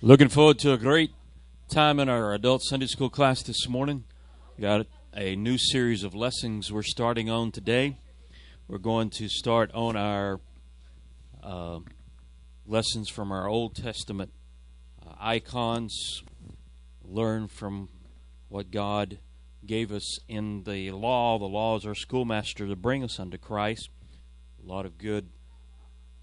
Looking forward to a great time in our adult Sunday school class this morning. We got a new series of lessons we're starting on today. We're going to start on our uh, lessons from our Old Testament uh, icons, learn from what God gave us in the law. The law is our schoolmaster to bring us unto Christ. A lot of good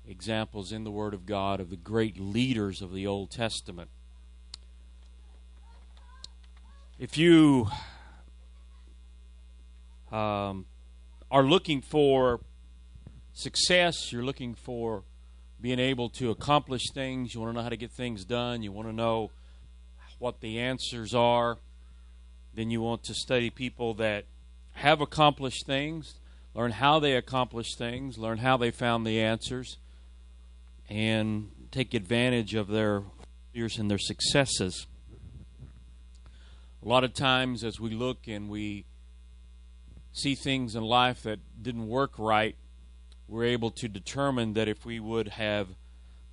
examples in the Word of God of the great leaders of the Old Testament. If you um, are looking for success, you're looking for being able to accomplish things, you want to know how to get things done, you want to know what the answers are, then you want to study people that have accomplished things, learn how they accomplished things, learn how they found the answers and take advantage of their failures and their successes. A lot of times, as we look and we see things in life that didn't work right, we're able to determine that if we would have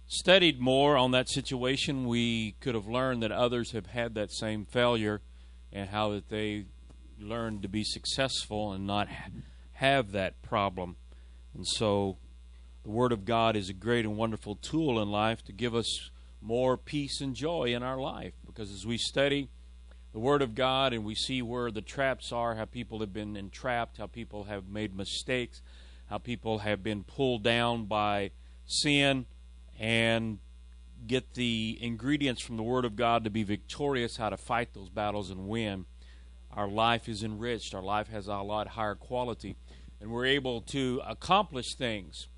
studied more on that situation, we could have learned that others have had that same failure and how that they learned to be successful and not have that problem. And so the Word of God is a great and wonderful tool in life to give us more peace and joy in our life. Because as we study the Word of God and we see where the traps are, how people have been entrapped, how people have made mistakes, how people have been pulled down by sin, and get the ingredients from the Word of God to be victorious, how to fight those battles and win. Our life is enriched, our life has a lot higher quality, and we're able to accomplish things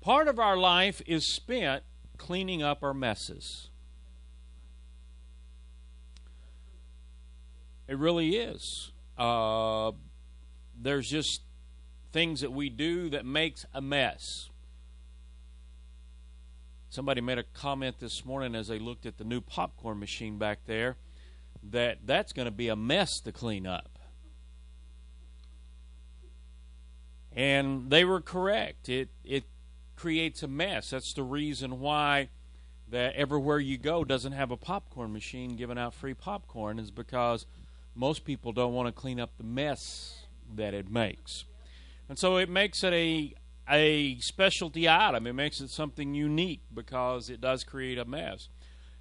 Part of our life is spent cleaning up our messes. It really is. Uh, there's just things that we do that makes a mess. Somebody made a comment this morning as they looked at the new popcorn machine back there that that's going to be a mess to clean up. And they were correct. It it creates a mess. That's the reason why that everywhere you go doesn't have a popcorn machine giving out free popcorn is because most people don't want to clean up the mess that it makes. And so it makes it a a specialty item. It makes it something unique because it does create a mess.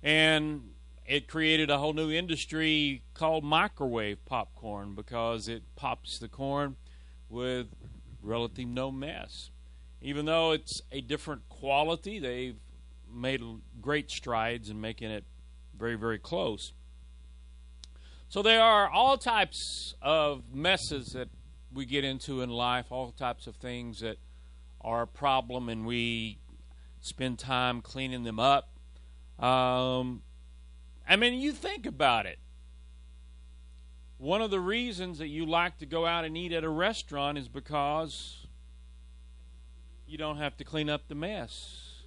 And it created a whole new industry called microwave popcorn because it pops the corn with relative no mess even though it's a different quality, they've made great strides in making it very, very close. So there are all types of messes that we get into in life, all types of things that are a problem, and we spend time cleaning them up. Um, I mean, you think about it. One of the reasons that you like to go out and eat at a restaurant is because you don't have to clean up the mess.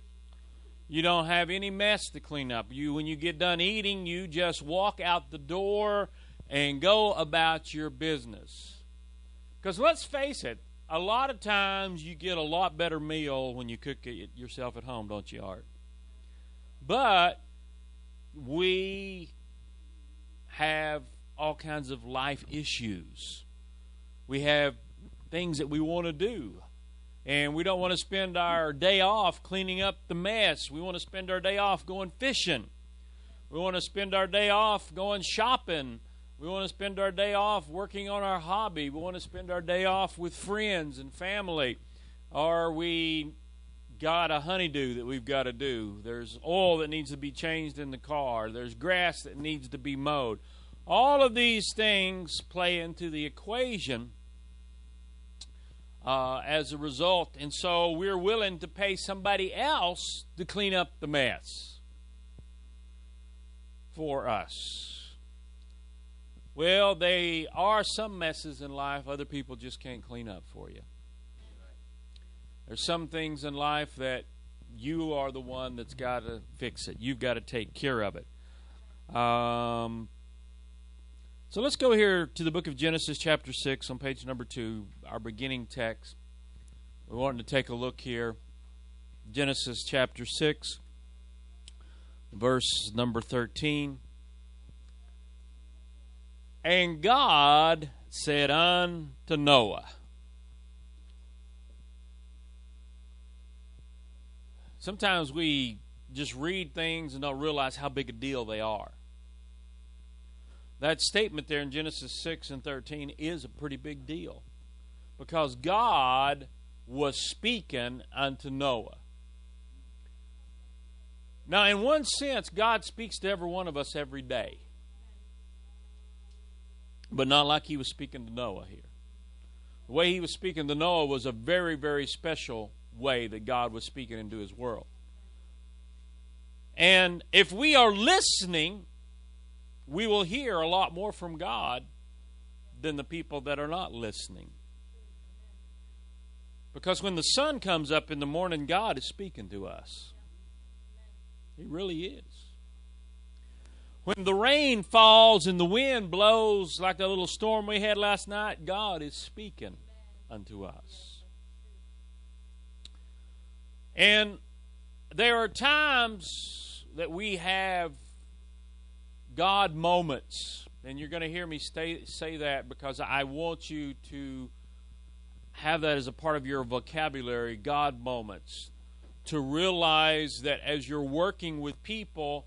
You don't have any mess to clean up. You when you get done eating, you just walk out the door and go about your business. Cuz let's face it, a lot of times you get a lot better meal when you cook it yourself at home, don't you, Art? But we have all kinds of life issues. We have things that we want to do and we don't want to spend our day off cleaning up the mess. We want to spend our day off going fishing. We want to spend our day off going shopping. We want to spend our day off working on our hobby. We want to spend our day off with friends and family. Or we got a honeydew that we've got to do. There's oil that needs to be changed in the car. There's grass that needs to be mowed. All of these things play into the equation uh, as a result. And so we're willing to pay somebody else to clean up the mess for us. Well, they are some messes in life other people just can't clean up for you. There's some things in life that you are the one that's got to fix it. You've got to take care of it. Um, so let's go here to the book of Genesis, chapter 6, on page number 2, our beginning text. We wanted to take a look here. Genesis chapter 6, verse number 13. And God said unto Noah, Sometimes we just read things and don't realize how big a deal they are. That statement there in Genesis 6 and 13 is a pretty big deal because God was speaking unto Noah. Now, in one sense, God speaks to every one of us every day, but not like he was speaking to Noah here. The way he was speaking to Noah was a very, very special way that God was speaking into his world. And if we are listening, we will hear a lot more from God than the people that are not listening. Because when the sun comes up in the morning, God is speaking to us. He really is. When the rain falls and the wind blows like the little storm we had last night, God is speaking unto us. And there are times that we have God moments. And you're going to hear me stay, say that because I want you to have that as a part of your vocabulary God moments. To realize that as you're working with people,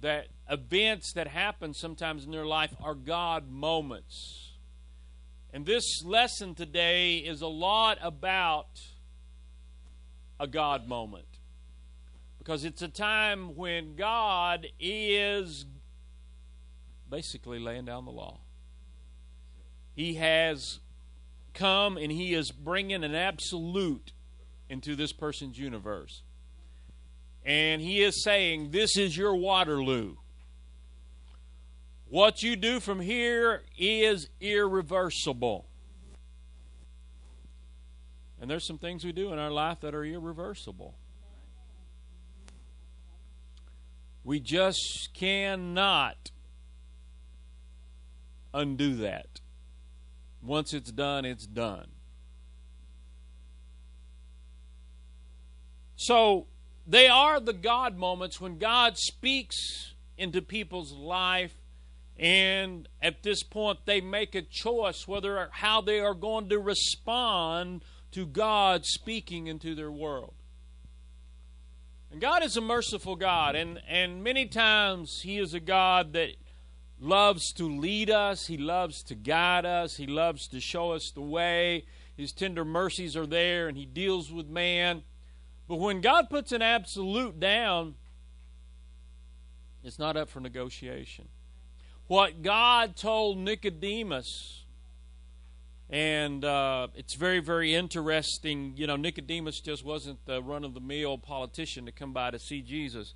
that events that happen sometimes in their life are God moments. And this lesson today is a lot about a God moment. Because it's a time when God is basically laying down the law. He has come and he is bringing an absolute into this person's universe. And he is saying, This is your Waterloo. What you do from here is irreversible. And there's some things we do in our life that are irreversible. We just cannot undo that. Once it's done, it's done. So, they are the God moments when God speaks into people's life and at this point they make a choice whether how they are going to respond to God speaking into their world. And God is a merciful God, and, and many times He is a God that loves to lead us, He loves to guide us, He loves to show us the way. His tender mercies are there, and He deals with man. But when God puts an absolute down, it's not up for negotiation. What God told Nicodemus, and uh, it's very, very interesting. You know, Nicodemus just wasn't the run of the mill politician to come by to see Jesus.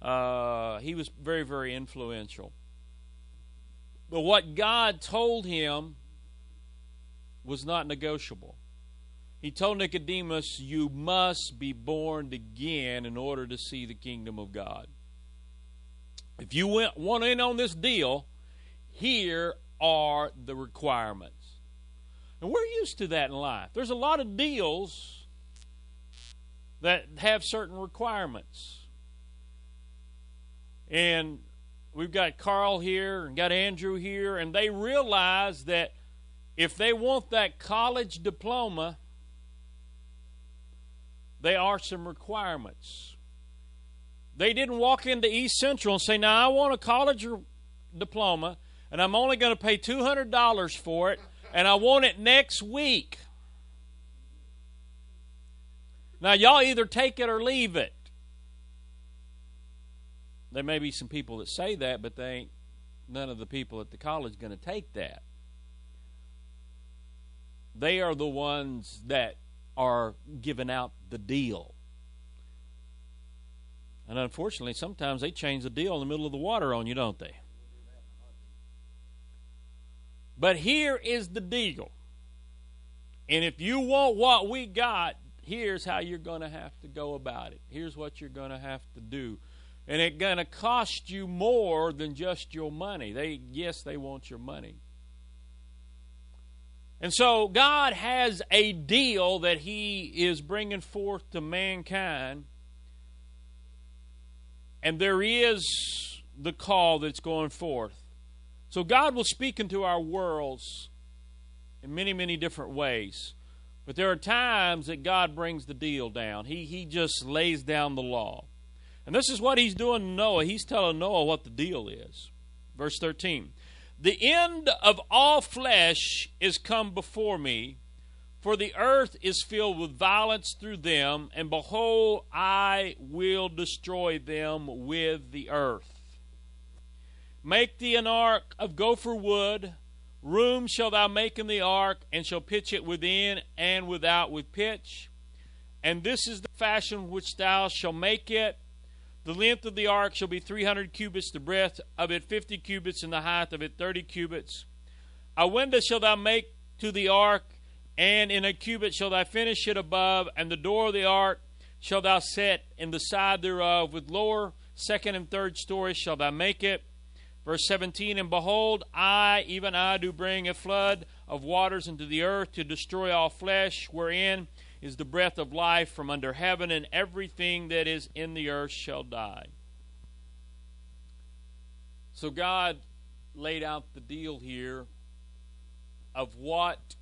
Uh, he was very, very influential. But what God told him was not negotiable. He told Nicodemus, You must be born again in order to see the kingdom of God. If you went, want in on this deal, here are the requirements. And we're used to that in life. There's a lot of deals that have certain requirements. And we've got Carl here and got Andrew here, and they realize that if they want that college diploma, there are some requirements. They didn't walk into East Central and say, Now I want a college diploma, and I'm only going to pay $200 for it, and I want it next week. Now, y'all either take it or leave it. There may be some people that say that, but they ain't none of the people at the college going to take that. They are the ones that are giving out the deal. And unfortunately, sometimes they change the deal in the middle of the water on you, don't they? But here is the deal. And if you want what we got, here's how you're going to have to go about it. Here's what you're going to have to do and it's going to cost you more than just your money. They yes, they want your money. And so God has a deal that he is bringing forth to mankind. And there is the call that's going forth. So God will speak into our worlds in many, many different ways. But there are times that God brings the deal down. He, he just lays down the law. And this is what he's doing to Noah. He's telling Noah what the deal is. Verse 13 The end of all flesh is come before me, for the earth is filled with violence through them, and behold, I will destroy them with the earth. Make thee an ark of gopher wood. Room shall thou make in the ark, and shall pitch it within and without with pitch. And this is the fashion which thou shalt make it. The length of the ark shall be three hundred cubits, the breadth of it fifty cubits, and the height of it thirty cubits. A window shall thou make to the ark, and in a cubit shall thou finish it above, and the door of the ark shall thou set in the side thereof. With lower, second, and third stories shall thou make it. Verse 17 And behold, I, even I, do bring a flood of waters into the earth to destroy all flesh, wherein is the breath of life from under heaven, and everything that is in the earth shall die. So God laid out the deal here of what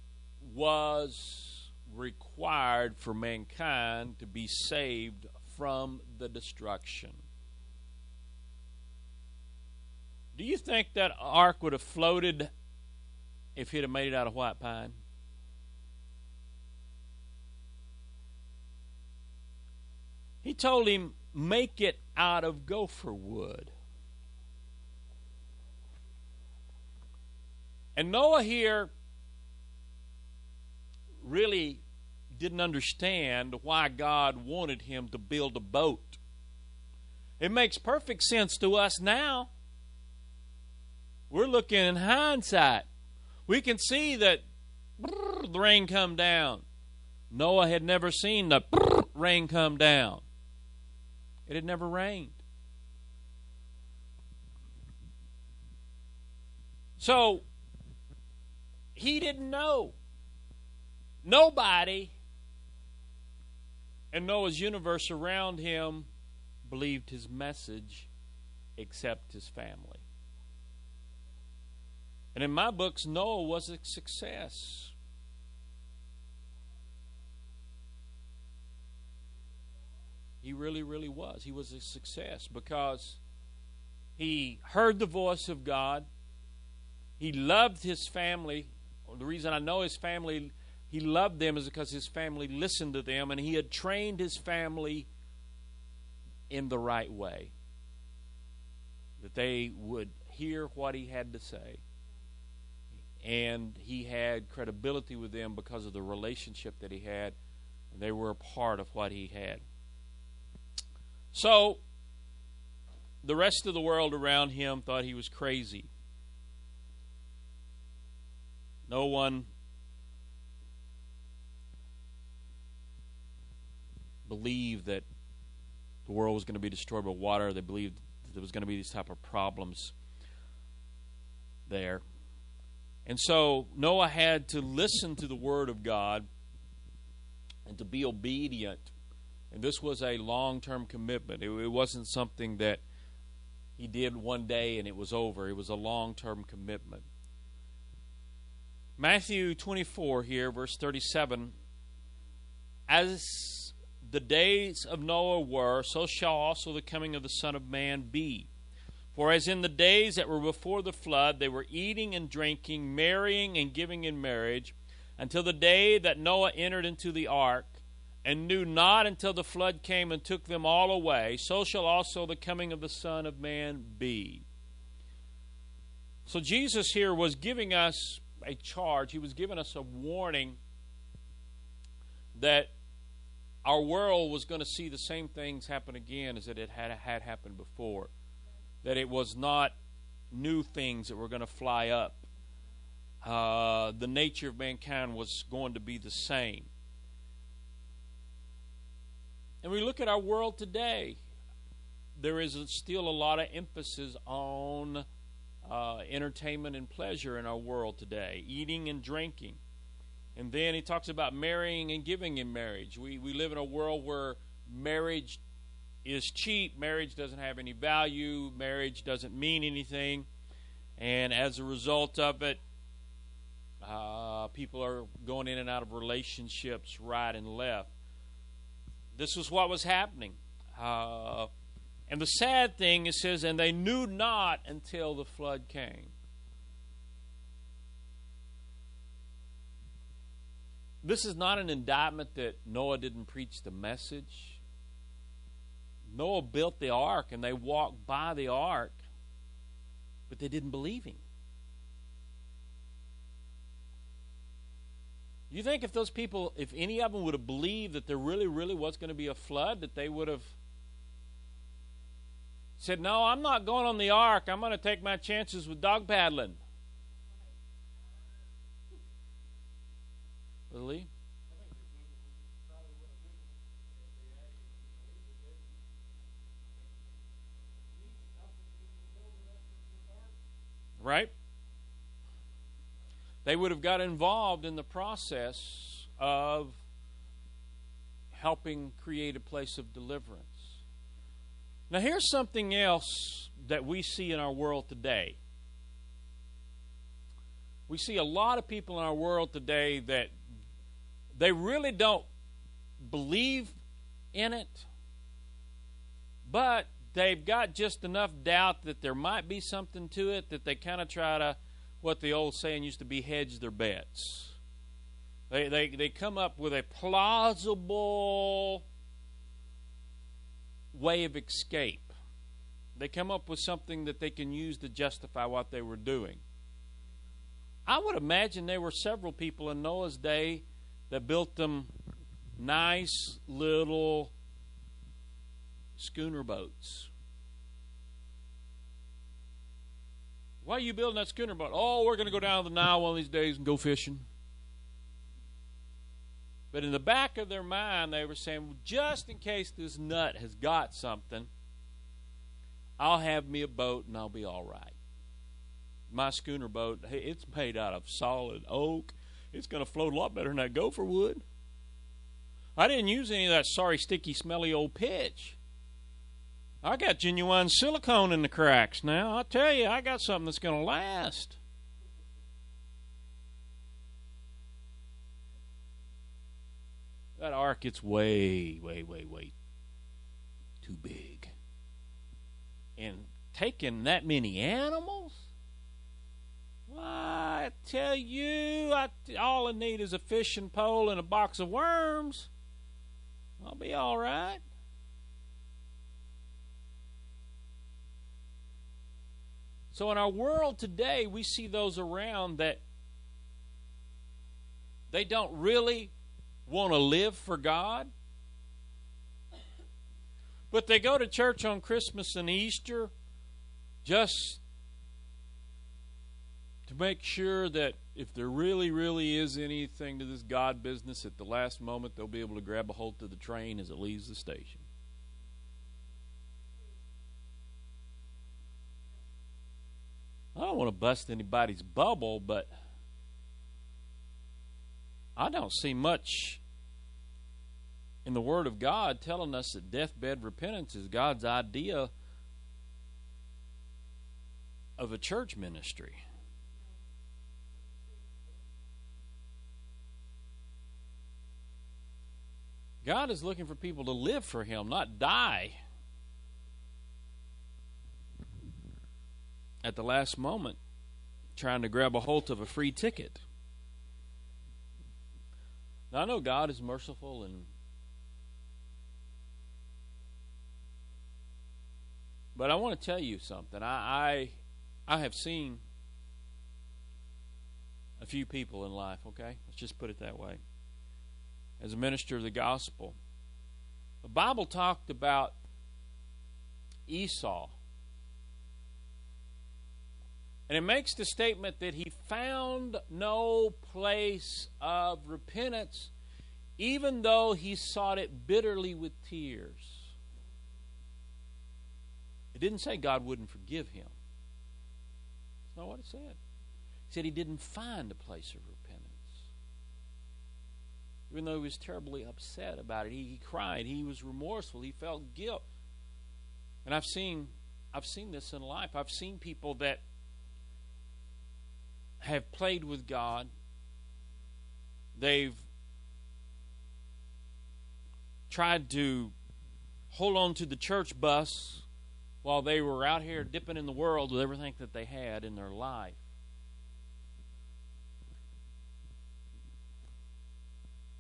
was required for mankind to be saved from the destruction. Do you think that ark would have floated if he'd have made it out of white pine? He told him, make it out of gopher wood. And Noah here really didn't understand why God wanted him to build a boat. It makes perfect sense to us now. We're looking in hindsight. We can see that the rain come down. Noah had never seen the rain come down. It had never rained. So he didn't know. Nobody in Noah's universe around him believed his message except his family. And in my books, Noah was a success. He really, really was. He was a success because he heard the voice of God. He loved his family. The reason I know his family, he loved them is because his family listened to them and he had trained his family in the right way. That they would hear what he had to say and he had credibility with them because of the relationship that he had. They were a part of what he had. So, the rest of the world around him thought he was crazy. No one believed that the world was going to be destroyed by water. They believed there was going to be these type of problems there. And so Noah had to listen to the word of God and to be obedient. And this was a long term commitment. It, it, wasn't something that he did one day and it was over, it was a long term commitment. Matthew 24 here, verse 37 As the days of Noah were, so shall also the coming of the Son of Man be. For as in the days that were before the flood, they were eating and drinking, marrying and giving in marriage, until the day that Noah entered into the ark, and knew not until the flood came and took them all away, so shall also the coming of the Son of Man be. So Jesus here was giving us a charge, he was giving us a warning that our world was going to see the same things happen again as it had, had happened before that it was not new things that were going to fly up. Uh, the nature of mankind was going to be the same. And we look at our world today, there is still a lot of emphasis on uh, entertainment and pleasure in our world today, eating and drinking. And then he talks about marrying and giving in marriage. We, we live in a world where marriage is cheap. Marriage doesn't have any value. Marriage doesn't mean anything. And as a result of it, uh, people are going in and out of relationships right and left. This was what was happening. Uh, and the sad thing, it says, and they knew not until the flood came. This is not an indictment that Noah didn't preach the message. Noah built the ark and they walked by the ark, but they didn't believe him. You think if those people, if any of them would have believed that there really, really was going to be a flood, that they would have said, No, I'm not going on the ark. I'm going to take my chances with dog paddling. Really? Right? They would have got involved in the process of helping create a place of deliverance. Now, here's something else that we see in our world today. We see a lot of people in our world today that they really don't believe in it, but they've got just enough doubt that there might be something to it that they kind of try to what the old saying used to be hedge their bets. They, they, they come up with a plausible way of escape. They come up with something that they can use to justify what they were doing. I would imagine there were several people in Noah's day that built them nice little schooner boats. Why are you building that schooner boat? Oh, we're going to go down the Nile one of these days and go fishing. But in the back of their mind, they were saying, well, just in case this nut has got something, I'll have me a boat and I'll be all right. My schooner boat, hey, it's made out of solid oak. It's going to float a lot better than that gopher wood. I didn't use any of that sorry, sticky, smelly old pitch. I got genuine silicone in the cracks now. I tell you, I got something that's going to last. That ark, gets way, way, way, way too big. And taking that many animals? Why, I tell you, I, all I need is a fishing pole and a box of worms. I'll be all right. So in our world today, we see those around that they don't really want to live for God. But they go to church on Christmas and Easter just to make sure that if there really, really is anything to this God business, at the last moment they'll be able to grab a hold of the train as it leaves the station. I don't want to bust anybody's bubble, but I don't see much in the Word of God telling us that deathbed repentance is God's idea of a church ministry. God is looking for people to live for Him, not die. At the last moment trying to grab a hold of a free ticket. Now, I know God is merciful and But I want to tell you something. I, I I have seen a few people in life, okay? Let's just put it that way. As a minister of the gospel. The Bible talked about Esau and it makes the statement that he found no place of repentance, even though he sought it bitterly with tears. It didn't say God wouldn't forgive him. That's not what it said. He said he didn't find a place of repentance. Even though he was terribly upset about it, he, he cried, he was remorseful, he felt guilt. And I've seen I've seen this in life. I've seen people that have played with God. They've tried to hold on to the church bus while they were out here dipping in the world with everything that they had in their life.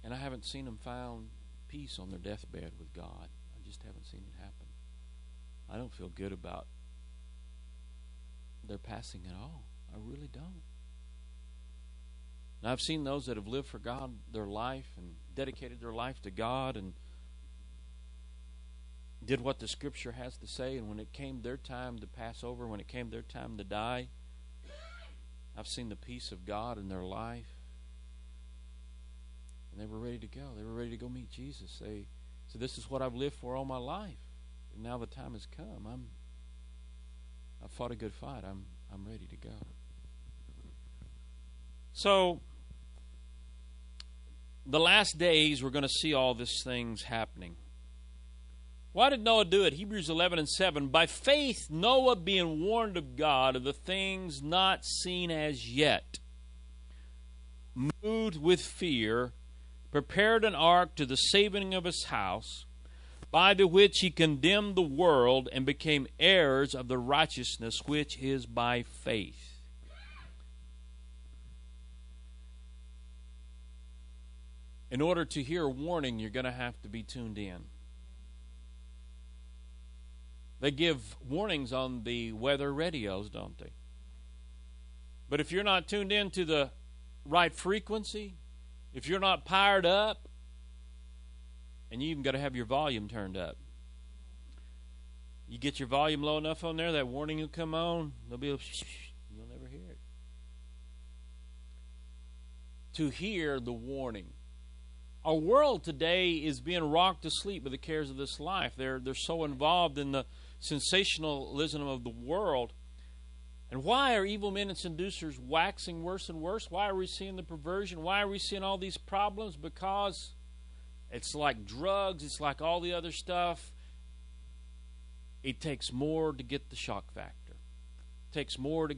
And I haven't seen them found peace on their deathbed with God. I just haven't seen it happen. I don't feel good about their passing at all. I really don't. Now, I've seen those that have lived for God their life and dedicated their life to God and did what the Scripture has to say, and when it came their time to pass over, when it came their time to die, I've seen the peace of God in their life. And they were ready to go. They were ready to go meet Jesus. They said, This is what I've lived for all my life. And now the time has come. I'm I've fought a good fight. I'm I'm ready to go. So the last days we're going to see all these things happening. Why did Noah do it? Hebrews 11 and 7. By faith, Noah, being warned of God of the things not seen as yet, moved with fear, prepared an ark to the saving of his house, by the which he condemned the world and became heirs of the righteousness which is by faith. In order to hear a warning, you're going to have to be tuned in. They give warnings on the weather radios, don't they? But if you're not tuned in to the right frequency, if you're not powered up, and you even got to have your volume turned up. You get your volume low enough on there, that warning will come on. They'll be able, you'll never hear it. To hear the warning. Our world today is being rocked to sleep by the cares of this life. They're they're so involved in the sensationalism of the world. And why are evil men and seducers waxing worse and worse? Why are we seeing the perversion? Why are we seeing all these problems? Because it's like drugs, it's like all the other stuff. It takes more to get the shock factor. It takes more to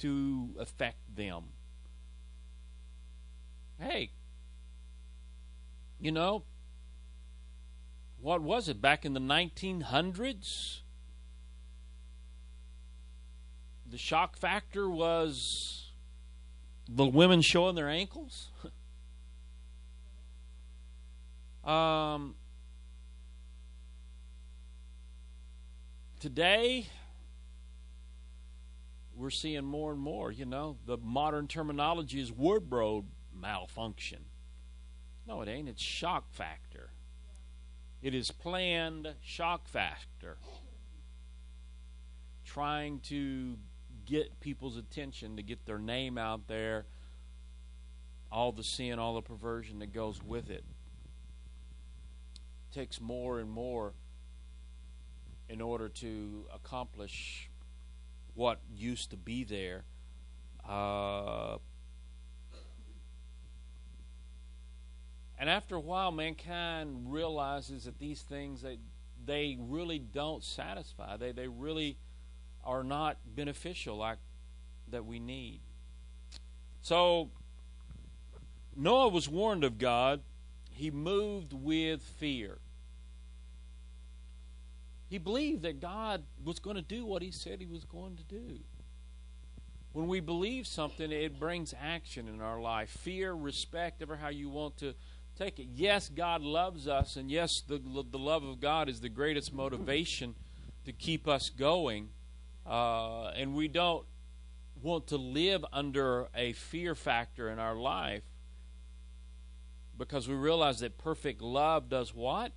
to affect them. Hey, you know, what was it back in the 1900s? the shock factor was the women showing their ankles. um, today, we're seeing more and more. You know, the modern terminology is wardrobe malfunction. No, it ain't. It's shock factor. It is planned shock factor. Trying to get people's attention, to get their name out there, all the sin, all the perversion that goes with it. it takes more and more in order to accomplish what used to be there. Uh, and after a while, mankind realizes that these things they they really don't satisfy. They they really are not beneficial like that we need. So Noah was warned of God. He moved with fear. He believed that God was going to do what he said he was going to do. When we believe something, it brings action in our life. Fear, respect, ever how you want to take it. Yes, God loves us, and yes, the, the love of God is the greatest motivation to keep us going. Uh, and we don't want to live under a fear factor in our life because we realize that perfect love does what?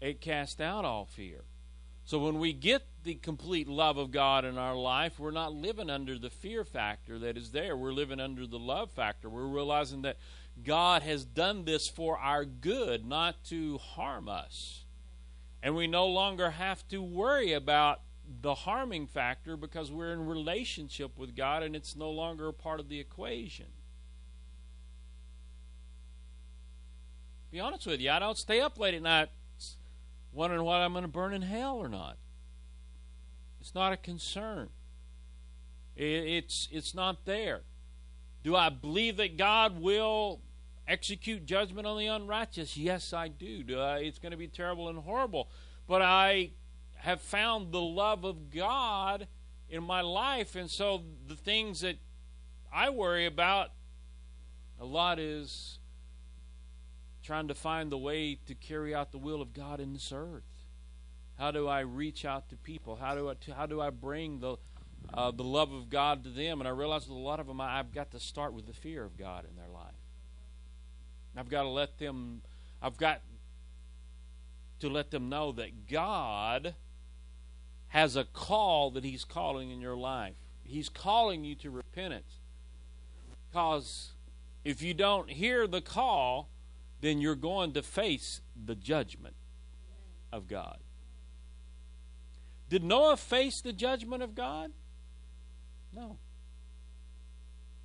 It casts out all fear. So when we get the complete love of God in our life, we're not living under the fear factor that is there. We're living under the love factor. We're realizing that God has done this for our good, not to harm us. And we no longer have to worry about the harming factor because we're in relationship with God and it's no longer a part of the equation. Be honest with you, I don't stay up late at night wondering whether I'm going to burn in hell or not. It's not a concern. It's it's not there. Do I believe that God will execute judgment on the unrighteous? Yes, I do. it's going to be terrible and horrible. But I have found the love of God in my life, and so the things that I worry about a lot is trying to find the way to carry out the will of God in this earth. How do I reach out to people? How do I how do I bring the uh, the love of God to them? And I realize that a lot of them I've got to start with the fear of God in their life. I've got to let them. I've got to let them know that God has a call that He's calling in your life. He's calling you to repentance. Because if you don't hear the call, then you're going to face the judgment of God. Did Noah face the judgment of God? No.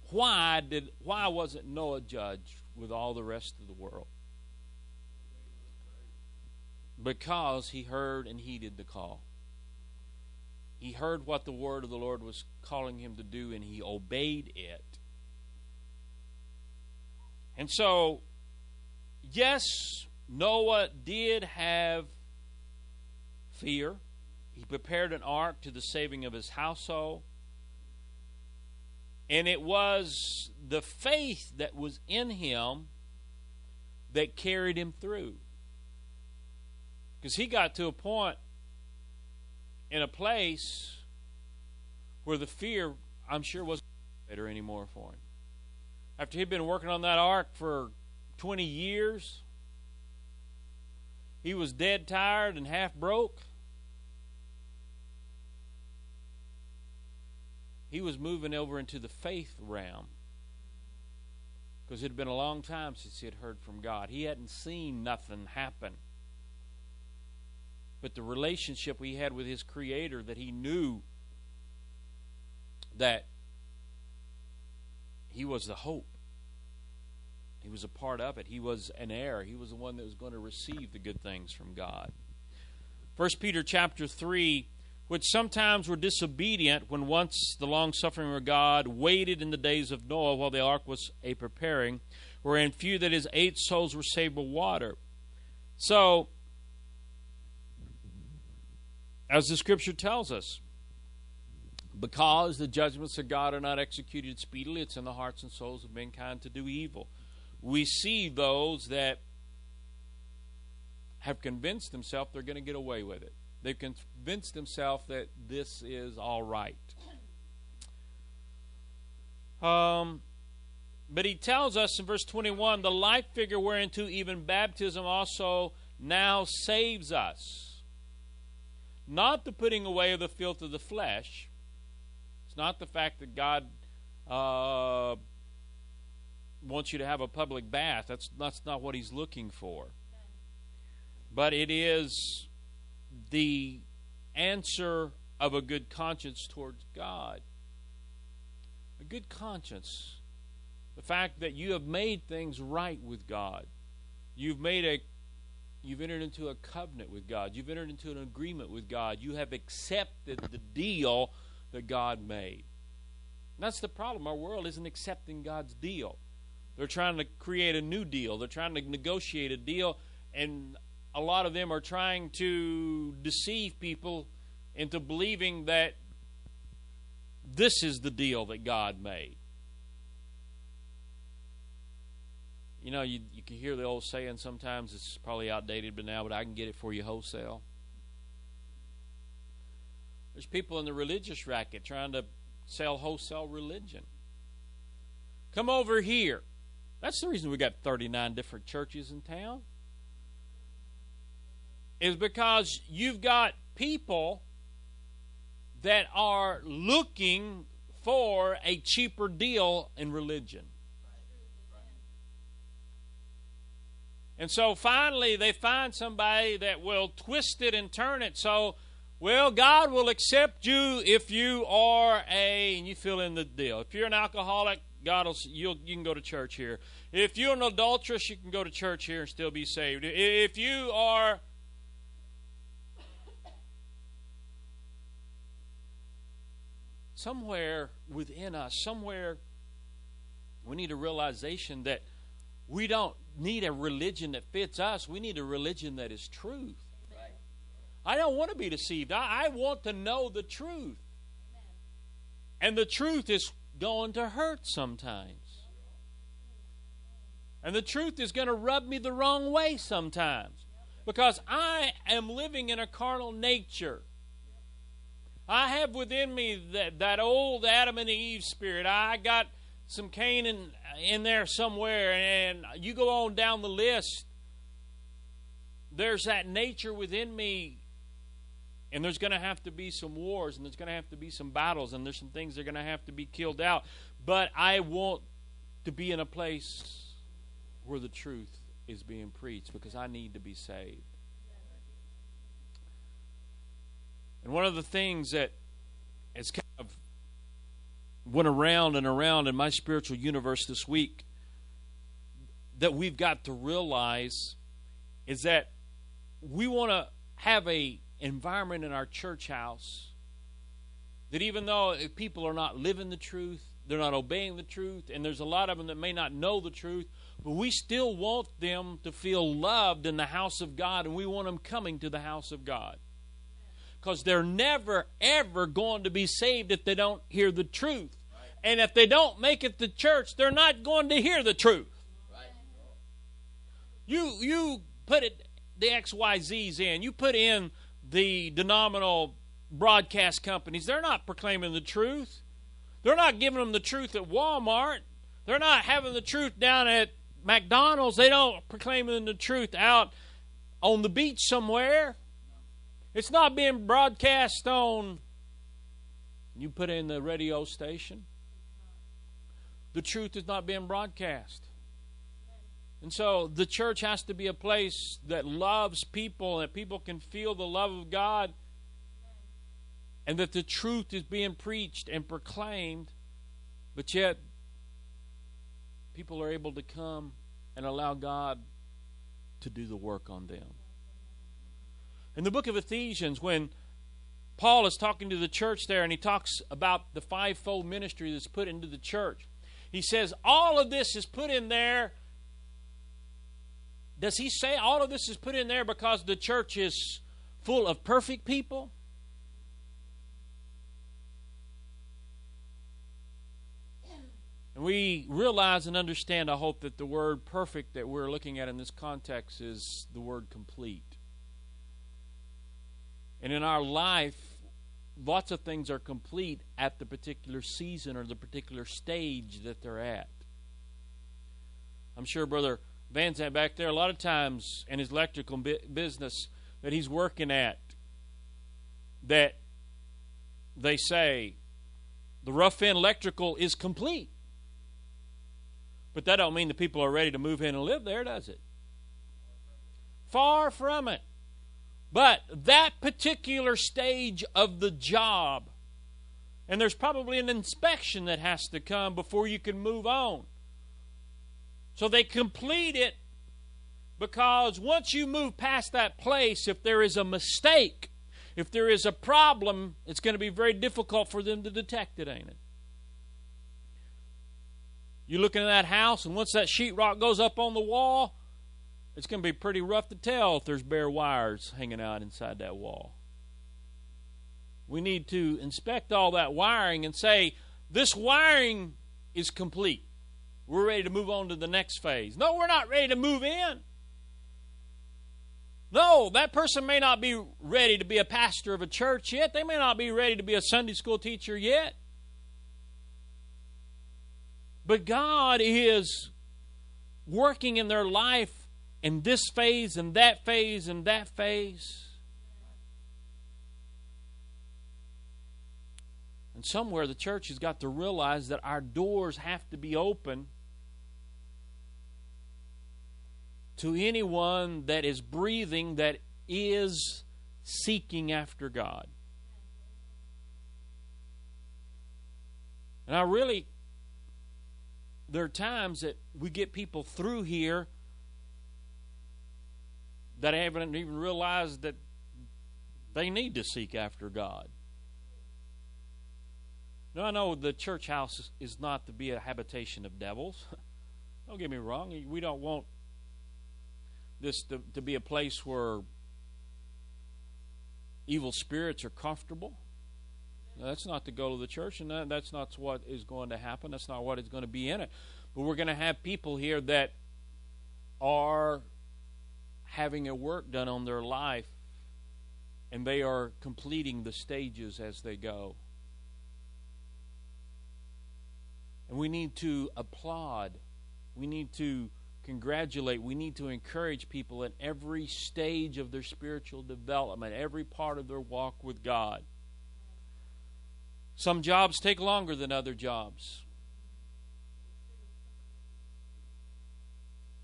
Why did why wasn't Noah judged with all the rest of the world? Because he heard and heeded the call. He heard what the word of the Lord was calling him to do and he obeyed it. And so, yes, Noah did have fear. He prepared an ark to the saving of his household. And it was the faith that was in him that carried him through. Because he got to a point in a place where the fear, I'm sure, wasn't better anymore for him. After he'd been working on that ark for 20 years, he was dead tired and half broke. he was moving over into the faith realm because it had been a long time since he had heard from God. He hadn't seen nothing happen. But the relationship he had with his Creator, that he knew that he was the hope. He was a part of it. He was an heir. He was the one that was going to receive the good things from God. First Peter chapter 3 which sometimes were disobedient when once the long suffering of God waited in the days of Noah while the ark was a preparing, wherein few that is eight souls were saved by water. So, as the scripture tells us, because the judgments of God are not executed speedily, it's in the hearts and souls of mankind to do evil. We see those that have convinced themselves they're going to get away with it. They've convinced themselves that this is all right. Um, but he tells us in verse 21 the life figure whereunto even baptism also now saves us. Not the putting away of the filth of the flesh. It's not the fact that God uh, wants you to have a public bath. That's, that's not what he's looking for. But it is the answer of a good conscience towards God. A good conscience. The fact that you have made things right with God. You've made a you've entered into a covenant with God. You've entered into an agreement with God. You have accepted the deal that God made. And that's the problem. Our world isn't accepting God's deal. They're trying to create a new deal. They're trying to negotiate a deal and a lot of them are trying to deceive people into believing that this is the deal that God made. You know, you, you can hear the old saying sometimes, it's probably outdated but now, but I can get it for you wholesale. There's people in the religious racket trying to sell wholesale religion. Come over here. That's the reason we got 39 different churches in town is because you've got people that are looking for a cheaper deal in religion. And so finally, they find somebody that will twist it and turn it so, well, God will accept you if you are a, and you fill in the deal. If you're an alcoholic, God will, you you can go to church here. If you're an adulteress, you can go to church here and still be saved. If you are somewhere within us, somewhere we need a realization that we don't need a religion that fits us. We need a religion that is truth. I don't want to be deceived. I, I want to know the truth. And the truth is going to hurt sometimes. And the truth is going to rub me the wrong way sometimes. Because I am living in a carnal nature. I have within me that, that old Adam and Eve spirit. I got some Cain in, in there somewhere, and you go on down the list. There's that nature within me, and there's going to have to be some wars, and there's going to have to be some battles, and there's some things that are going to have to be killed out. But I want to be in a place where the truth is being preached because I need to be saved. And one of the things that has kind of went around and around in my spiritual universe this week that we've got to realize is that we want to have a environment in our church house that even though people are not living the truth, they're not obeying the truth, and there's a lot of them that may not know the truth, but we still want them to feel loved in the house of God, and we want them coming to the house of God. Because they're never, ever going to be saved if they don't hear the truth. And if they don't make it to church, they're not going to hear the truth. You, you put it, the XYZs in, you put in the denominational broadcast companies, they're not proclaiming the truth. They're not giving them the truth at Walmart. They're not having the truth down at McDonald's, they don't proclaiming the truth out on the beach somewhere. It's not being broadcast on. You put in the radio station. The truth is not being broadcast. And so the church has to be a place that loves people that people can feel the love of God and that the truth is being preached and proclaimed, but yet people are able to come and allow God to do the work on them. In the book of Ephesians, when Paul is talking to the church there and he talks about the fivefold ministry that's put into the church, he says, All of this is put in there. Does he say all of this is put in there because the church is full of perfect people? And we realize and understand, I hope, that the word perfect that we're looking at in this context is the word complete. And in our life, lots of things are complete at the particular season or the particular stage that they're at. I'm sure Brother Van Zandt back there, a lot of times in his electrical business that he's working at, that they say the rough-in electrical is complete. But that don't mean the people are ready to move in and live there, does it? Far from it. But that particular stage of the job, and there's probably an inspection that has to come before you can move on. So they complete it because once you move past that place, if there is a mistake, if there is a problem, it's going to be very difficult for them to detect it, ain't it? You look into that house, and once that sheetrock goes up on the wall, it's going to be pretty rough to tell if there's bare wires hanging out inside that wall. We need to inspect all that wiring and say, this wiring is complete. We're ready to move on to the next phase. No, we're not ready to move in. No, that person may not be ready to be a pastor of a church yet. They may not be ready to be a Sunday school teacher yet. But God is working in their life in this phase and that phase and that phase. And somewhere the church has got to realize that our doors have to be open to anyone that is breathing, that is seeking after God. And I really there are times that we get people through here that haven't even realized that they need to seek after God. Now, I know the church house is not to be a habitation of devils. don't get me wrong. We don't want this to, to be a place where evil spirits are comfortable. That's not the goal of the church, and that, that's not what is going to happen. That's not what is going to be in it. But we're going to have people here that are having a work done on their life, and they are completing the stages as they go. And we need to applaud. We need to congratulate. We need to encourage people at every stage of their spiritual development, every part of their walk with God. Some jobs take longer than other jobs.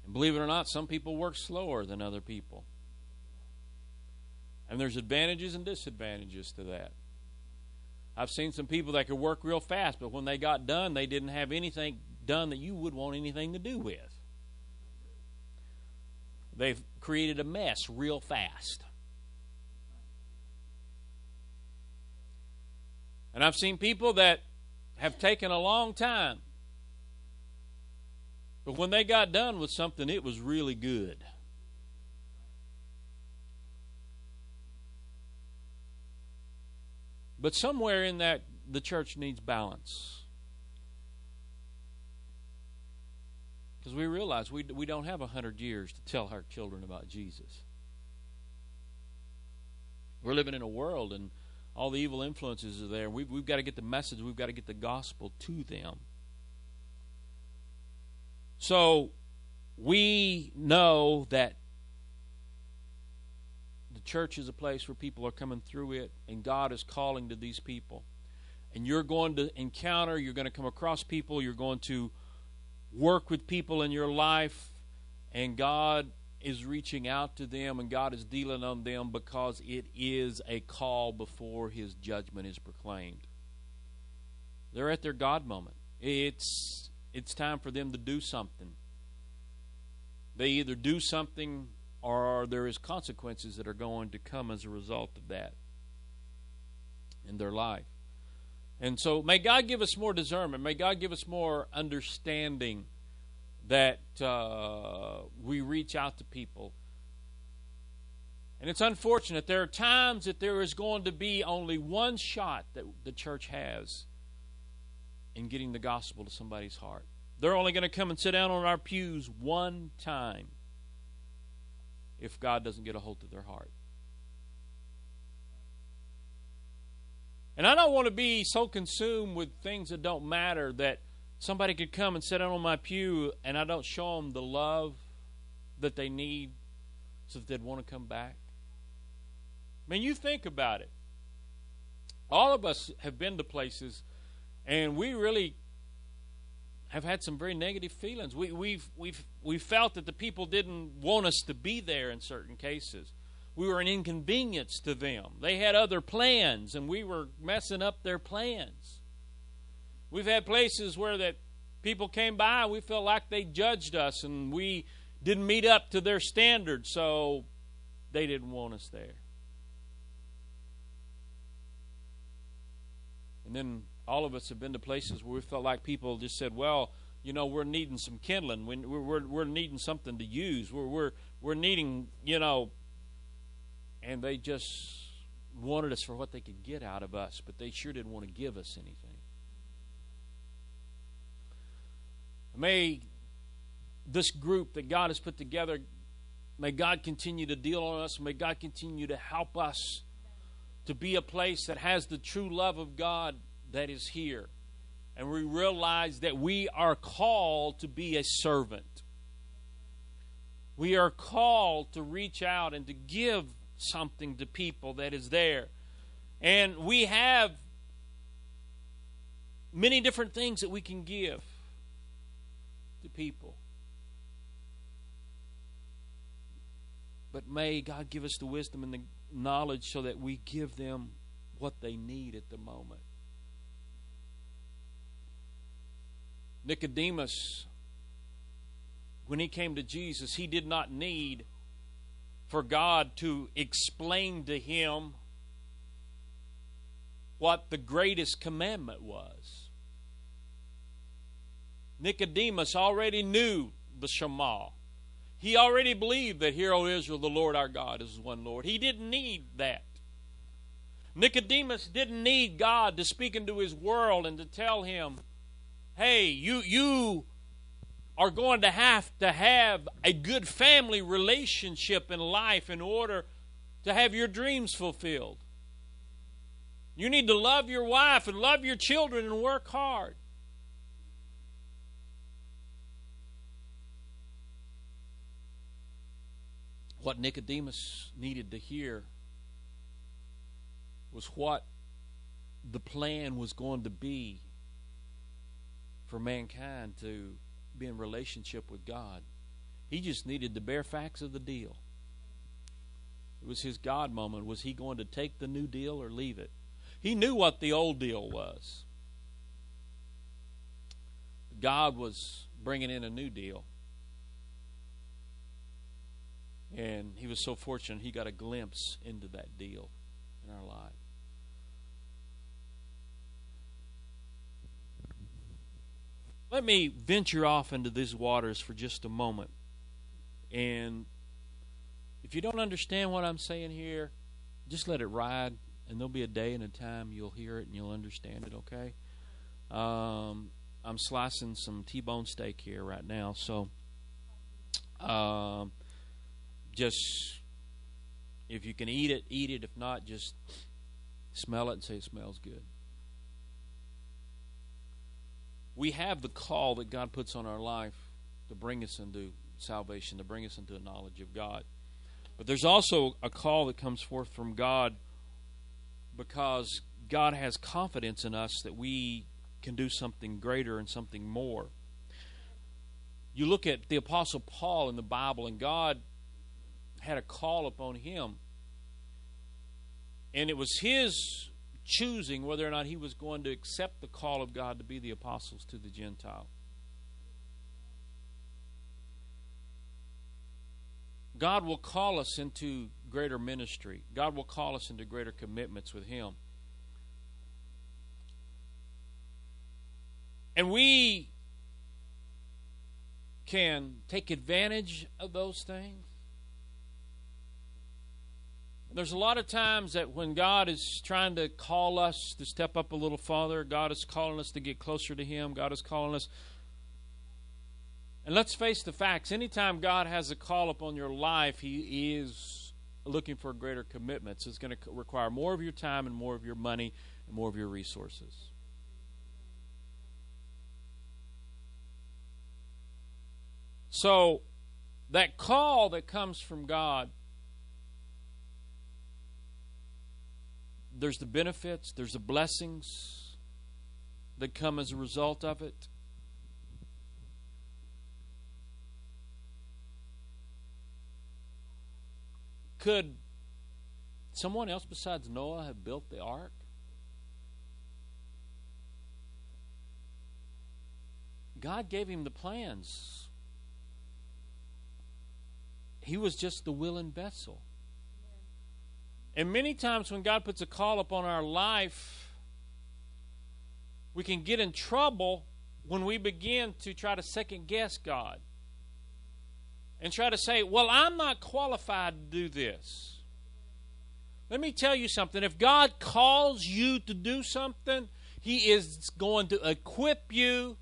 And believe it or not, some people work slower than other people. And there's advantages and disadvantages to that. I've seen some people that could work real fast, but when they got done, they didn't have anything done that you would want anything to do with. They've created a mess real fast. And I've seen people that have taken a long time. But when they got done with something, it was really good. But somewhere in that, the church needs balance. Because we realize we, we don't have a hundred years to tell our children about Jesus. We're living in a world and all the evil influences are there. We've, we've got to get the message, we've got to get the gospel to them. So we know that the church is a place where people are coming through it, and God is calling to these people. And you're going to encounter, you're going to come across people, you're going to work with people in your life, and God is reaching out to them and God is dealing on them because it is a call before his judgment is proclaimed. They're at their God moment. It's it's time for them to do something. They either do something or there is consequences that are going to come as a result of that in their life. And so may God give us more discernment. May God give us more understanding that uh, we reach out to people. And it's unfortunate. There are times that there is going to be only one shot that the church has in getting the gospel to somebody's heart. They're only going to come and sit down on our pews one time if God doesn't get a hold of their heart. And I don't want to be so consumed with things that don't matter that Somebody could come and sit down on my pew and I don't show them the love that they need so that they'd want to come back. I mean, you think about it. All of us have been to places and we really have had some very negative feelings. We, we've, we've, we felt that the people didn't want us to be there in certain cases. We were an inconvenience to them. They had other plans, and we were messing up their plans. We've had places where that people came by, we felt like they judged us and we didn't meet up to their standards, so they didn't want us there. And then all of us have been to places where we felt like people just said, well, you know, we're needing some kindling. We're, we're, we're needing something to use. We're, we're, we're needing, you know, and they just wanted us for what they could get out of us, but they sure didn't want to give us anything. May this group that God has put together, may God continue to deal on us. May God continue to help us to be a place that has the true love of God that is here. And we realize that we are called to be a servant. We are called to reach out and to give something to people that is there. And we have many different things that we can give to people. But may God give us the wisdom and the knowledge so that we give them what they need at the moment. Nicodemus, when he came to Jesus, he did not need for God to explain to him what the greatest commandment was. Nicodemus already knew the Shema. He already believed that, Hear, O Israel, the Lord our God is one Lord. He didn't need that. Nicodemus didn't need God to speak into his world and to tell him, hey, you, you are going to have to have a good family relationship in life in order to have your dreams fulfilled. You need to love your wife and love your children and work hard. What Nicodemus needed to hear was what the plan was going to be for mankind to be in relationship with God. He just needed the bare facts of the deal. It was his God moment. Was he going to take the new deal or leave it? He knew what the old deal was. God was bringing in a new deal. And he was so fortunate he got a glimpse into that deal in our life. Let me venture off into these waters for just a moment. And if you don't understand what I'm saying here, just let it ride, and there'll be a day and a time you'll hear it and you'll understand it, okay? Um, I'm slicing some T bone steak here right now, so um, just if you can eat it, eat it. If not, just smell it and say it smells good. We have the call that God puts on our life to bring us into salvation, to bring us into a knowledge of God. But there's also a call that comes forth from God because God has confidence in us that we can do something greater and something more. You look at the Apostle Paul in the Bible, and God had a call upon him. And it was his choosing whether or not he was going to accept the call of God to be the apostles to the Gentile. God will call us into greater ministry. God will call us into greater commitments with Him. And we can take advantage of those things. There's a lot of times that when God is trying to call us to step up a little farther, God is calling us to get closer to Him, God is calling us and let's face the facts. Anytime God has a call upon your life, He is looking for greater commitments. It's going to require more of your time and more of your money and more of your resources. So, that call that comes from God, there's the benefits, there's the blessings that come as a result of it. Could someone else besides Noah have built the ark? God gave him the plans. He was just the willing vessel. And many times when God puts a call upon our life, we can get in trouble when we begin to try to second guess God and try to say, well, I'm not qualified to do this. Let me tell you something. If God calls you to do something, He is going to equip you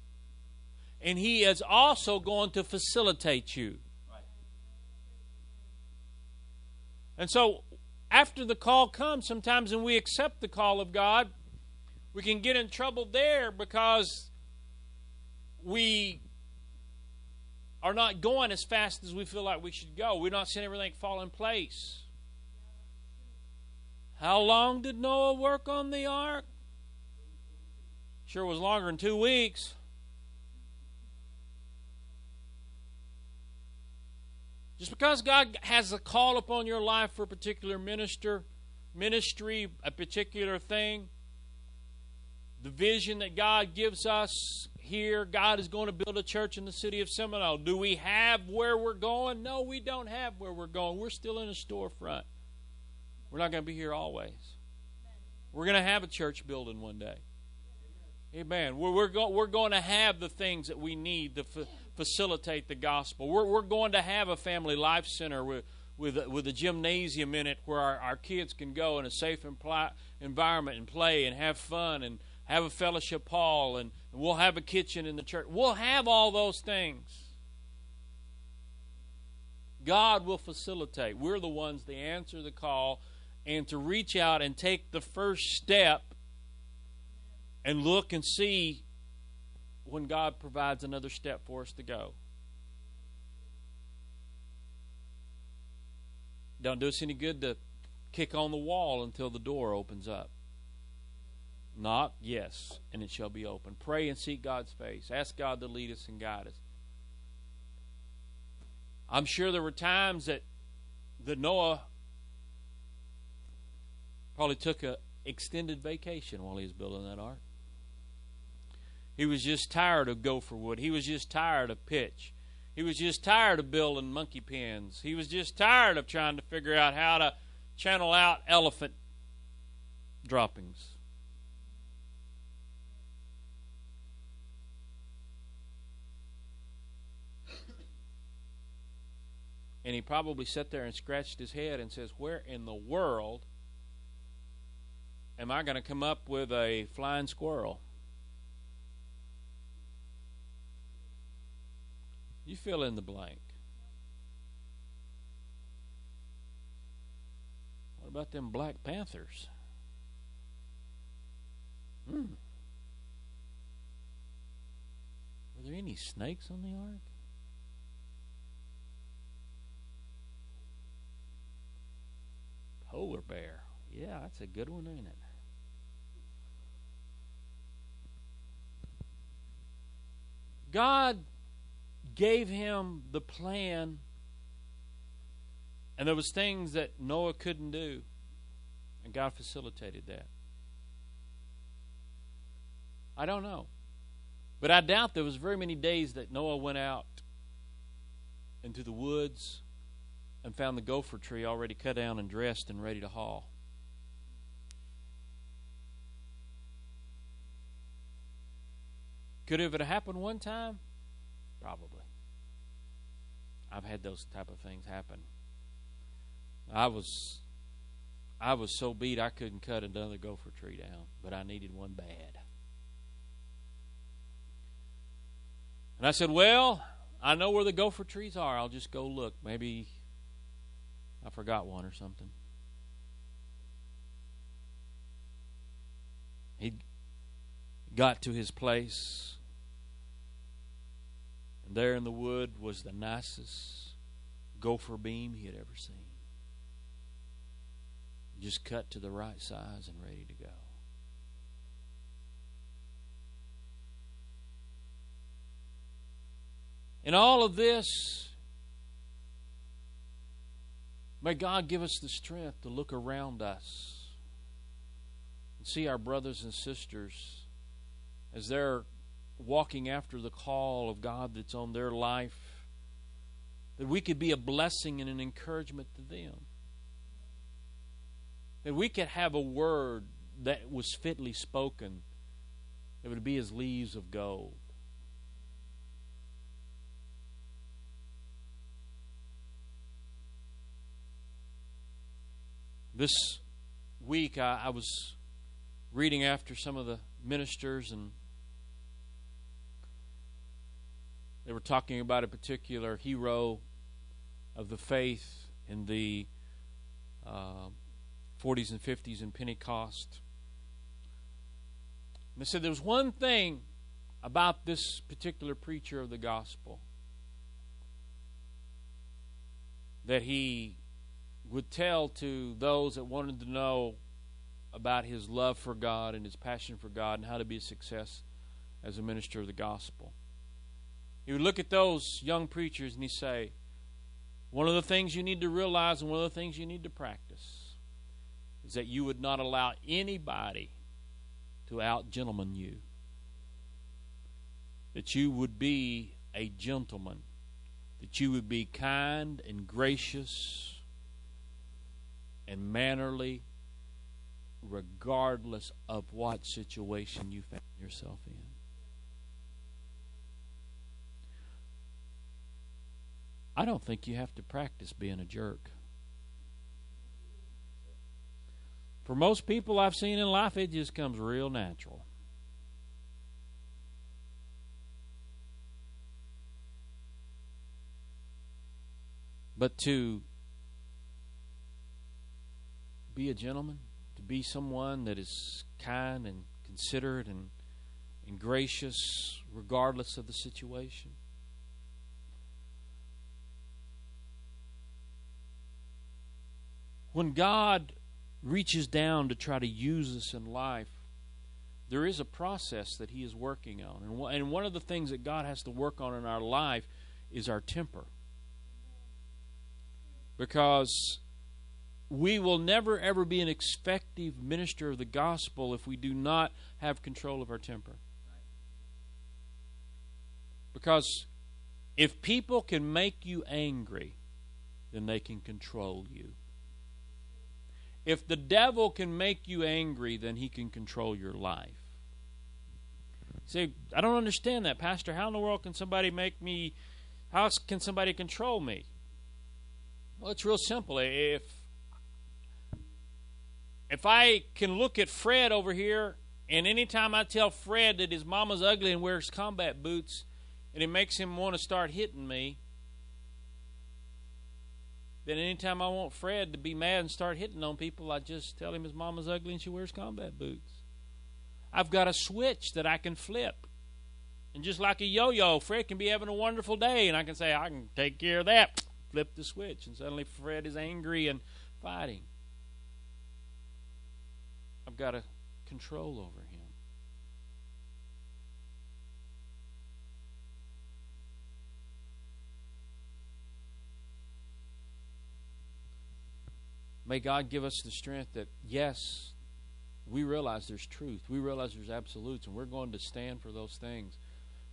and He is also going to facilitate you. Right. And so, after the call comes, sometimes when we accept the call of God, we can get in trouble there because we are not going as fast as we feel like we should go. We're not seeing everything fall in place. How long did Noah work on the ark? Sure was longer than two weeks. Just because God has a call upon your life for a particular minister, ministry, a particular thing, the vision that God gives us here God is going to build a church in the city of Seminole. Do we have where we're going? No, we don't have where we're going. We're still in a storefront. We're not going to be here always. We're going to have a church building one day. Amen. We're, we're, go, we're going to have the things that we need facilitate the gospel. We're, we're going to have a family life center with, with, a, with a gymnasium in it where our, our kids can go in a safe impli- environment and play and have fun and have a fellowship hall and we'll have a kitchen in the church. We'll have all those things. God will facilitate. We're the ones to answer the call and to reach out and take the first step and look and see when God provides another step for us to go. Don't do us any good to kick on the wall until the door opens up. Knock, yes, and it shall be open. Pray and seek God's face. Ask God to lead us and guide us. I'm sure there were times that that Noah probably took a extended vacation while he was building that ark. He was just tired of gopher wood. He was just tired of pitch. He was just tired of building monkey pens. He was just tired of trying to figure out how to channel out elephant droppings. And he probably sat there and scratched his head and says, Where in the world am I going to come up with a flying squirrel? You fill in the blank. What about them Black Panthers? Hmm. Were there any snakes on the ark? Polar bear. Yeah, that's a good one, ain't it? God gave him the plan and there was things that Noah couldn't do and God facilitated that. I don't know. But I doubt there was very many days that Noah went out into the woods and found the gopher tree already cut down and dressed and ready to haul. Could it have happened one time? Probably. I've had those type of things happen. I was I was so beat I couldn't cut another gopher tree down, but I needed one bad. And I said, "Well, I know where the gopher trees are. I'll just go look. Maybe I forgot one or something. He got to his place, and there in the wood was the nicest gopher beam he had ever seen. Just cut to the right size and ready to go. In all of this, May God give us the strength to look around us and see our brothers and sisters as they're walking after the call of God that's on their life, that we could be a blessing and an encouragement to them. That we could have a word that was fitly spoken that would be as leaves of gold. This week, I, I was reading after some of the ministers, and they were talking about a particular hero of the faith in the uh, 40s and 50s in Pentecost. And they said there was one thing about this particular preacher of the gospel that he would tell to those that wanted to know about his love for God and his passion for God and how to be a success as a minister of the gospel. He would look at those young preachers and he'd say, One of the things you need to realize and one of the things you need to practice is that you would not allow anybody to out gentleman you. That you would be a gentleman. That you would be kind and gracious and mannerly regardless of what situation you found yourself in. I don't think you have to practice being a jerk. For most people I've seen in life, it just comes real natural. But to be a gentleman, to be someone that is kind and considerate and, and gracious regardless of the situation. When God reaches down to try to use us in life, there is a process that He is working on. And one of the things that God has to work on in our life is our temper. Because we will never ever be an effective minister of the gospel if we do not have control of our temper. Because if people can make you angry, then they can control you. If the devil can make you angry, then he can control your life. See, I don't understand that, Pastor. How in the world can somebody make me, how can somebody control me? Well, it's real simple. If if I can look at Fred over here, and anytime I tell Fred that his mama's ugly and wears combat boots, and it makes him want to start hitting me, then anytime I want Fred to be mad and start hitting on people, I just tell him his mama's ugly and she wears combat boots. I've got a switch that I can flip. And just like a yo yo, Fred can be having a wonderful day, and I can say, I can take care of that. Flip the switch, and suddenly Fred is angry and fighting. I've got a control over him. May God give us the strength that, yes, we realize there's truth. We realize there's absolutes, and we're going to stand for those things.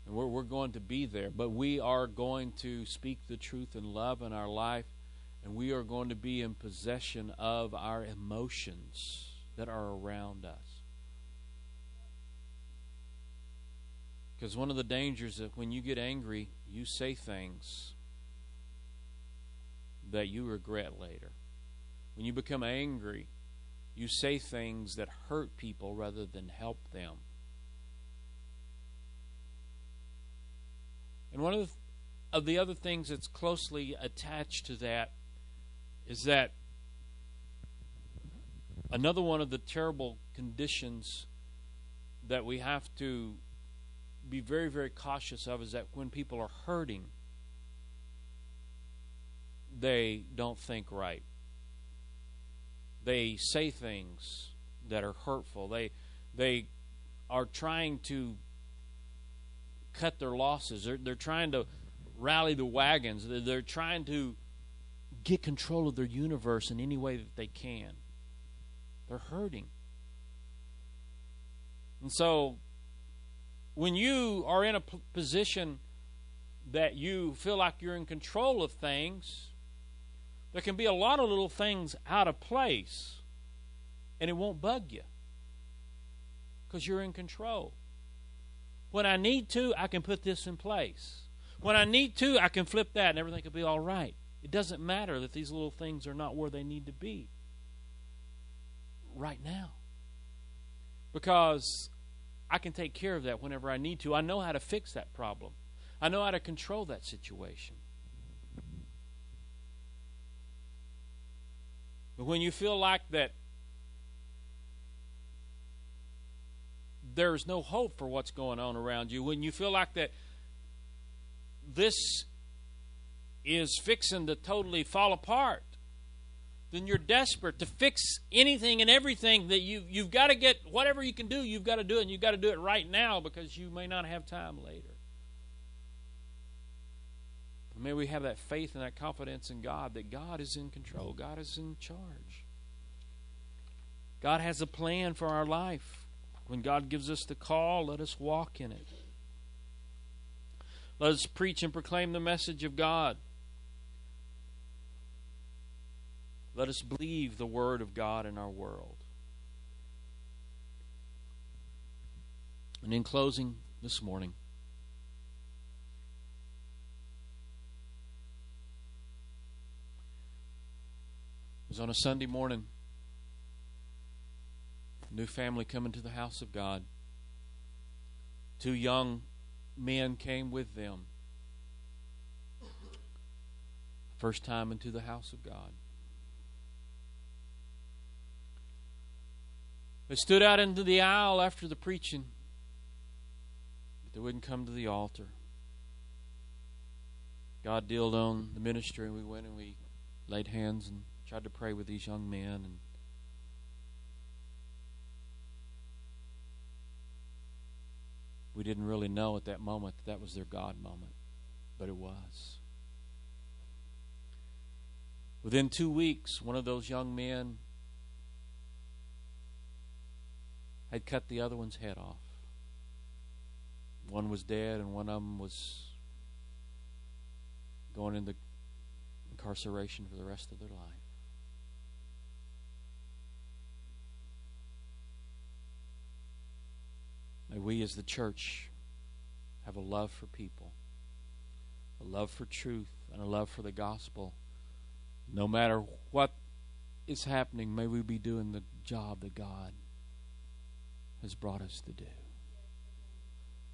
And we're, we're going to be there. But we are going to speak the truth in love in our life, and we are going to be in possession of our emotions that are around us. Because one of the dangers that when you get angry, you say things that you regret later. When you become angry, you say things that hurt people rather than help them. And one of the, of the other things that's closely attached to that is that Another one of the terrible conditions that we have to be very, very cautious of is that when people are hurting, they don't think right. They say things that are hurtful. They they are trying to cut their losses. They're, they're trying to rally the wagons. They're, they're trying to get control of their universe in any way that they can. They're hurting. And so, when you are in a p- position that you feel like you're in control of things, there can be a lot of little things out of place, and it won't bug you because you're in control. When I need to, I can put this in place. When I need to, I can flip that, and everything will be all right. It doesn't matter that these little things are not where they need to be right now. Because I can take care of that whenever I need to. I know how to fix that problem, I know how to control that situation. But when you feel like that there's no hope for what's going on around you, when you feel like that this is fixing to totally fall apart, then you're desperate to fix anything and everything that you you've got to get whatever you can do you've got to do it and you've got to do it right now because you may not have time later May we have that faith and that confidence in God that God is in control, God is in charge. God has a plan for our life. When God gives us the call, let us walk in it. Let us preach and proclaim the message of God. Let us believe the word of God in our world. And in closing this morning, was on a Sunday morning. New family coming to the house of God. Two young men came with them. First time into the house of God. They stood out into the aisle after the preaching, but they wouldn't come to the altar. God dealt on the ministry, and we went and we laid hands and tried to pray with these young men. And we didn't really know at that moment that that was their God moment, but it was. Within two weeks, one of those young men had cut the other one's head off. One was dead, and one of them was going into incarceration for the rest of their life. May we as the church have a love for people, a love for truth, and a love for the gospel. No matter what is happening, may we be doing the job that God has brought us to do.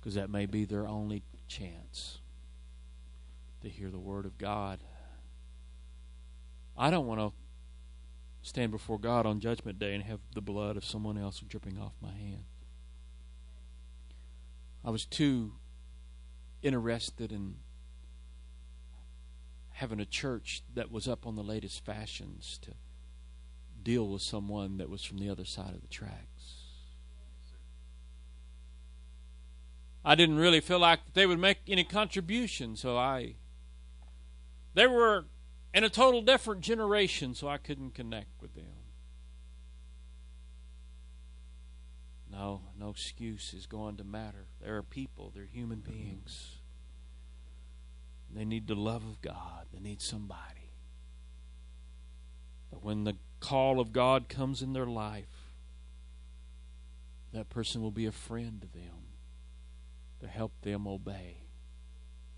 Because that may be their only chance to hear the Word of God. I don't want to stand before God on Judgment Day and have the blood of someone else dripping off my hands. I was too interested in having a church that was up on the latest fashions to deal with someone that was from the other side of the tracks. I didn't really feel like they would make any contribution, so I. They were in a total different generation, so I couldn't connect with them. No, no excuse is going to matter. There are people, they're human beings. They need the love of God, they need somebody. But when the call of God comes in their life, that person will be a friend to them to help them obey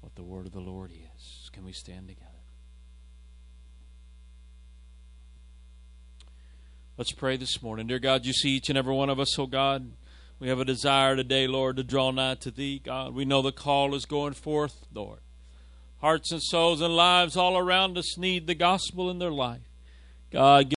what the word of the Lord is. Can we stand together? Let's pray this morning. Dear God, you see each and every one of us, oh God. We have a desire today, Lord, to draw nigh to Thee, God. We know the call is going forth, Lord. Hearts and souls and lives all around us need the gospel in their life. God,